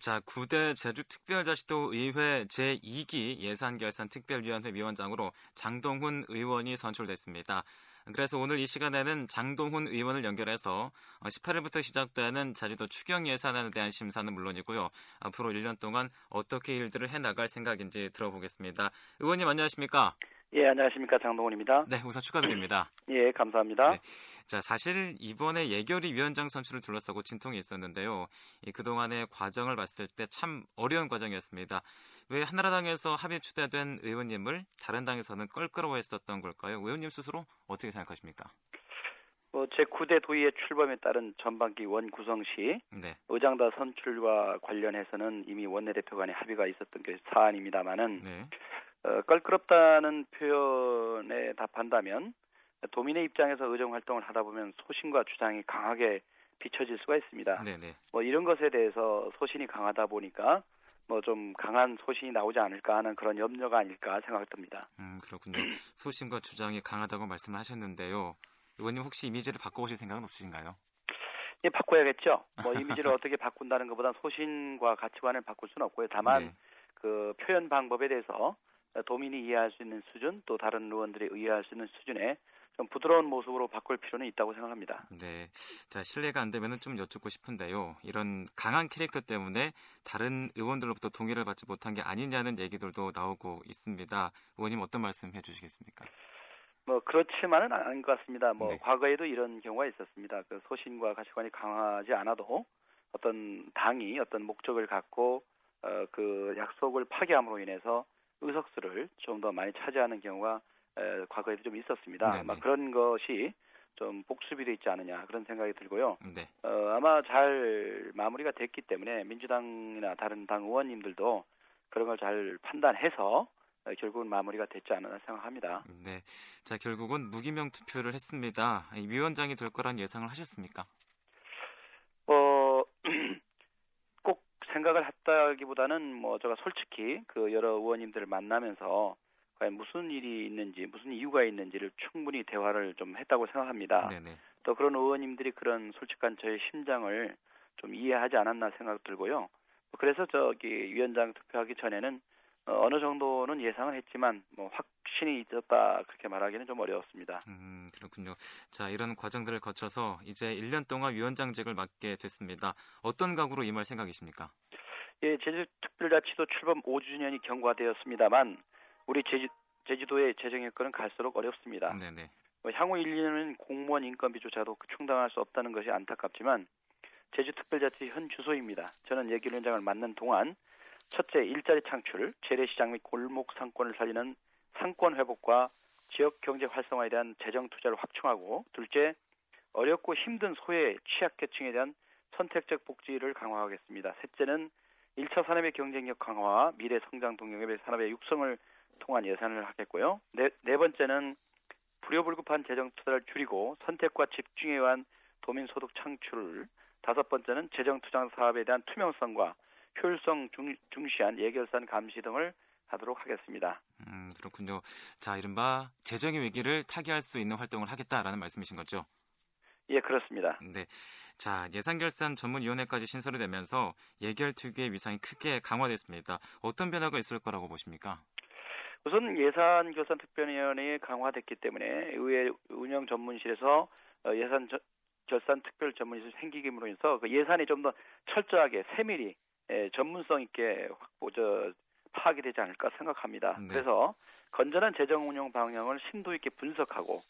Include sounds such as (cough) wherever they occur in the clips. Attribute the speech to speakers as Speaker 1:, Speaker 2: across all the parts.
Speaker 1: 자, 9대 제주특별자치도 의회 제2기 예산결산특별위원회 위원장으로 장동훈 의원이 선출됐습니다. 그래서 오늘 이 시간에는 장동훈 의원을 연결해서 18일부터 시작되는 자리도 추경 예산안에 대한 심사는 물론이고요. 앞으로 1년 동안 어떻게 일들을 해나갈 생각인지 들어보겠습니다. 의원님 안녕하십니까?
Speaker 2: 예, 안녕하십니까. 장동훈입니다.
Speaker 1: 네, 우선 축하드립니다. (clears throat)
Speaker 2: 예, 감사합니다. 네.
Speaker 1: 자, 사실 이번에 예결위 위원장 선출을 둘러싸고 진통이 있었는데요. 이 그동안의 과정을 봤을 때 참 어려운 과정이었습니다. 왜 한나라당에서 합의 추대된 의원님을 다른 당에서는 껄끄러워했었던 걸까요? 의원님 스스로 어떻게 생각하십니까?
Speaker 2: 뭐 제9대 도의회 출범에 따른 전반기 원 구성 시 네. 의장다 선출과 관련해서는 이미 원내대표 간에 합의가 있었던 게 사안입니다만은 네. 어, 껄끄럽다는 표현에 답한다면 도민의 입장에서 의정 활동을 하다 보면 소신과 주장이 강하게 비춰질 수가 있습니다. 네네. 뭐 이런 것에 대해서 소신이 강하다 보니까 뭐 좀 강한 소신이 나오지 않을까 하는 그런 염려가 아닐까 생각을 듭니다.
Speaker 1: 음 그렇군요. (clears throat) 소신과 주장이 강하다고 말씀을 하셨는데요. 의원님 혹시 이미지를 바꿔보실 생각은 없으신가요?
Speaker 2: 예, 바꿔야겠죠. 뭐 이미지를 (laughs) 어떻게 바꾼다는 것보다 소신과 가치관을 바꿀 수는 없고요. 다만 네. 그 표현 방법에 대해서 도민이 이해할 수 있는 수준 또 다른 의원들이 이해할 수 있는 수준의 좀 부드러운 모습으로 바꿀 필요는 있다고 생각합니다.
Speaker 1: 네. 자, 신뢰가 안 되면은 좀 여쭙고 싶은데요. 이런 강한 캐릭터 때문에 다른 의원들로부터 동의를 받지 못한 게 아니냐는 얘기들도 나오고 있습니다. 의원님 어떤 말씀 해 주시겠습니까?
Speaker 2: 뭐 그렇지만은 아닌 것 같습니다. 뭐 네. 과거에도 이런 경우가 있었습니다. 그 소신과 가치관이 강하지 않아도 어떤 당이 어떤 목적을 갖고 어, 그 약속을 파기함으로 인해서 의석수를 좀 더 많이 차지하는 경우가 에, 과거에도 좀 있었습니다. 네네. 아마 그런 것이 좀 복습이 돼 있지 않느냐 그런 생각이 들고요. 네. 어, 아마 잘 마무리가 됐기 때문에 민주당이나 다른 당 의원님들도 그런 걸 잘 판단해서 어, 결국은 마무리가 됐지 않았나 생각합니다.
Speaker 1: 네. 자, 결국은 무기명 투표를 했습니다. 위원장이 될 거란 예상을 하셨습니까?
Speaker 2: 생각을 했다기보다는 뭐 제가 솔직히 그 여러 의원님들을 만나면서 과연 무슨 일이 있는지 무슨 이유가 있는지를 충분히 대화를 좀 했다고 생각합니다. 네네. 또 그런 의원님들이 그런 솔직한 저의 심장을 좀 이해하지 않았나 생각 들고요. 그래서 저기 위원장 투표하기 전에는 어, 어느 정도는 예상을 했지만 뭐 확신이 있었다 그렇게 말하기는 좀 어려웠습니다.
Speaker 1: 음, 그렇군요. 자, 이런 과정들을 거쳐서 이제 1년 동안 위원장직을 맡게 됐습니다. 어떤 각오로 임할 생각이십니까?
Speaker 2: 예, 제주특별자치도 출범 5주년이 경과되었습니다만 우리 제주, 제주도의 재정 여건은 갈수록 어렵습니다. 네네. 뭐 향후 1, 년은 공무원 인건비조차도 충당할 수 없다는 것이 안타깝지만 제주특별자치 현 주소입니다. 저는 예결위원장을 맡는 동안 첫째, 일자리 창출, 재래시장 및 골목 상권을 살리는 상권 회복과 지역 경제 활성화에 대한 재정 투자를 확충하고 둘째, 어렵고 힘든 소외 취약계층에 대한 선택적 복지를 강화하겠습니다. 셋째는 1차 산업의 경쟁력 강화와 미래 성장 동력의 산업의 육성을 통한 예산을 하겠고요. 네, 네 번째는 불효불급한 재정 투자를 줄이고 선택과 집중에 의한 도민 소득 창출을 다섯 번째는 재정 투자 사업에 대한 투명성과 효율성 중, 중시한 예결산 감시 등을 하도록 하겠습니다.
Speaker 1: 음, 그렇군요. 자, 이른바 재정의 위기를 타개할 수 있는 활동을 하겠다라는 말씀이신 거죠?
Speaker 2: 예, 그렇습니다.
Speaker 1: 네. 자, 예산결산 전문위원회까지 신설이 되면서 예결 특유의 위상이 크게 강화됐습니다. 어떤 변화가 있을 거라고 보십니까?
Speaker 2: 우선 예산결산특별위원회에 강화됐기 때문에 의회 운영 전문실에서 어, 예산 결산 특별 전문실이 생기기로 인해서 그 예산이 좀 더 철저하게 세밀히 예, 전문성 있게 확보 저 파악이 되지 않을까 생각합니다. 네. 그래서 건전한 재정 운영 방향을 심도 있게 분석하고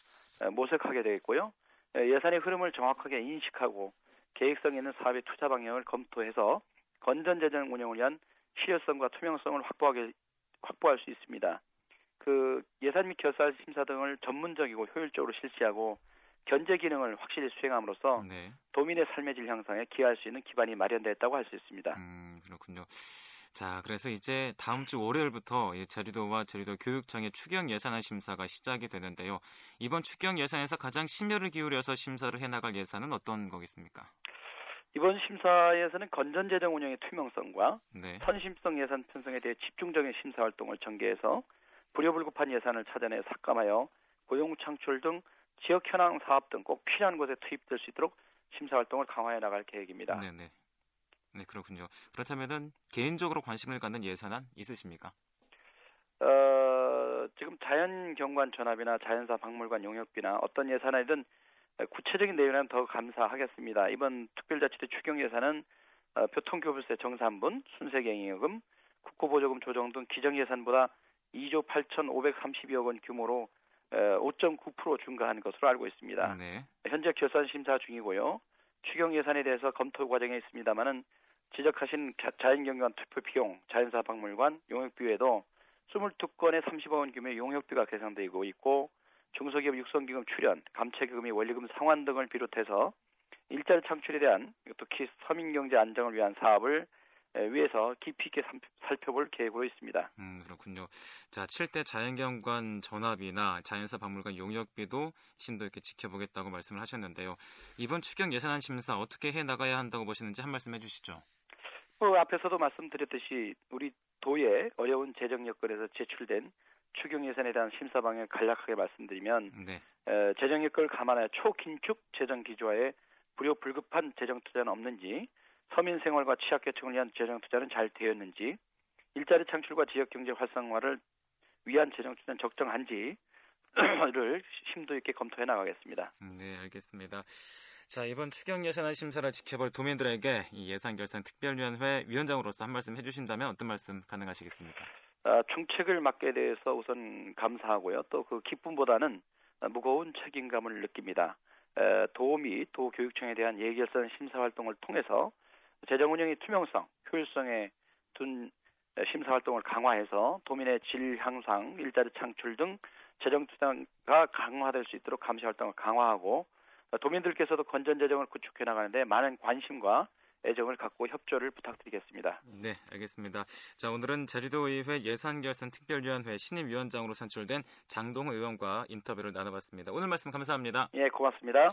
Speaker 2: 예, 모색하게 되겠고요. 예, 예산의 흐름을 정확하게 인식하고 계획성 있는 사업의 투자 방향을 검토해서 건전 재정 운영을 위한 실효성과 투명성을 확보하게 확보할 수 있습니다. 그 예산 및 결산 심사 등을 전문적이고 효율적으로 실시하고 견제 기능을 확실히 수행함으로써 네. 도민의 삶의 질 향상에 기여할 수 있는 기반이 마련됐다고 할 수 있습니다.
Speaker 1: 음, 그렇군요. 자, 그래서 이제 다음 주 월요일부터 제주도와 제주도 교육청의 추경 예산안 심사가 시작이 되는데요. 이번 추경 예산에서 가장 심혈을 기울여서 심사를 해나갈 예산은 어떤 거겠습니까?
Speaker 2: 이번 심사에서는 건전 재정 운영의 투명성과 네. 선심성 예산 편성에 대해 집중적인 심사 활동을 전개해서 불효불급한 예산을 찾아내 삭감하여 고용 창출 등 지역 현황 사업 등 꼭 필요한 곳에 투입될 수 있도록 심사 활동을 강화해 나갈 계획입니다. 네네.
Speaker 1: 네, 그렇군요. 그렇다면은 개인적으로 관심을 갖는 예산안 있으십니까?
Speaker 2: 어, 지금 자연경관 전압이나 자연사 박물관 용역비나 어떤 예산이든 구체적인 내용은 더 감사하겠습니다. 이번 특별자치대 추경 예산은 어, 교통교부세 정산분, 순세경의금, 국고보조금 조정 등 기정 예산보다 2조 8,532억 원 규모로 5.9% 증가한 것으로 알고 있습니다. 네. 현재 결산 심사 중이고요. 추경 예산에 대해서 검토 과정에 있습니다만은 지적하신 자연경관 투표 비용, 자연사 박물관, 용역비 외에도 22건의 30억 원 규모의 용역비가 계산되고 있고 중소기업 육성기금 출연, 감채기금이 원리금 상환 등을 비롯해서 일자리 창출에 대한 특히 서민경제 안정을 위한 사업을 위해서 깊이 있게 살펴볼 계획으로 있습니다.
Speaker 1: 음, 그렇군요. 자, 7대 자연경관 전압이나 자연사 박물관 용역비도 심도 있게 지켜보겠다고 말씀을 하셨는데요. 이번 추경 예산안 심사 어떻게 해 나가야 한다고 보시는지 한 말씀 해주시죠.
Speaker 2: 그 앞에서도 말씀드렸듯이 우리 도의 어려운 재정 여건에서 제출된 추경 예산에 대한 심사 방향을 간략하게 말씀드리면 네. 에, 재정 여건을 감안하여 초긴축 재정 기조화에 불효 불급한 재정 투자는 없는지 서민 생활과 취약계층을 위한 재정 투자는 잘 되었는지 일자리 창출과 지역 경제 활성화를 위한 재정 투자는 적정한지를 (clears throat) 심도 있게 검토해 나가겠습니다.
Speaker 1: 네, 알겠습니다. 자, 이번 추경 예산안 심사를 지켜볼 도민들에게 이 예산 결산 특별위원회 위원장으로서 한 말씀 해주신다면 어떤 말씀 가능하시겠습니까?
Speaker 2: 아, 중책을 맡게 돼서 우선 감사하고요. 또 그 기쁨보다는 무거운 책임감을 느낍니다. 에, 도움이 도 교육청에 대한 예결산 심사 활동을 통해서 재정 운영의 투명성, 효율성에 둔 심사 활동을 강화해서 도민의 질 향상, 일자리 창출 등 재정 투자가 강화될 수 있도록 감시 활동을 강화하고 도민들께서도 건전 재정을 구축해 나가는데 많은 관심과 애정을 갖고 협조를 부탁드리겠습니다.
Speaker 1: 네, 알겠습니다. 자, 오늘은 제주도의회 예산결산 특별위원회 신임위원장으로 선출된 장동호 의원과 인터뷰를 나눠봤습니다. 오늘 말씀 감사합니다.
Speaker 2: 예, 고맙습니다.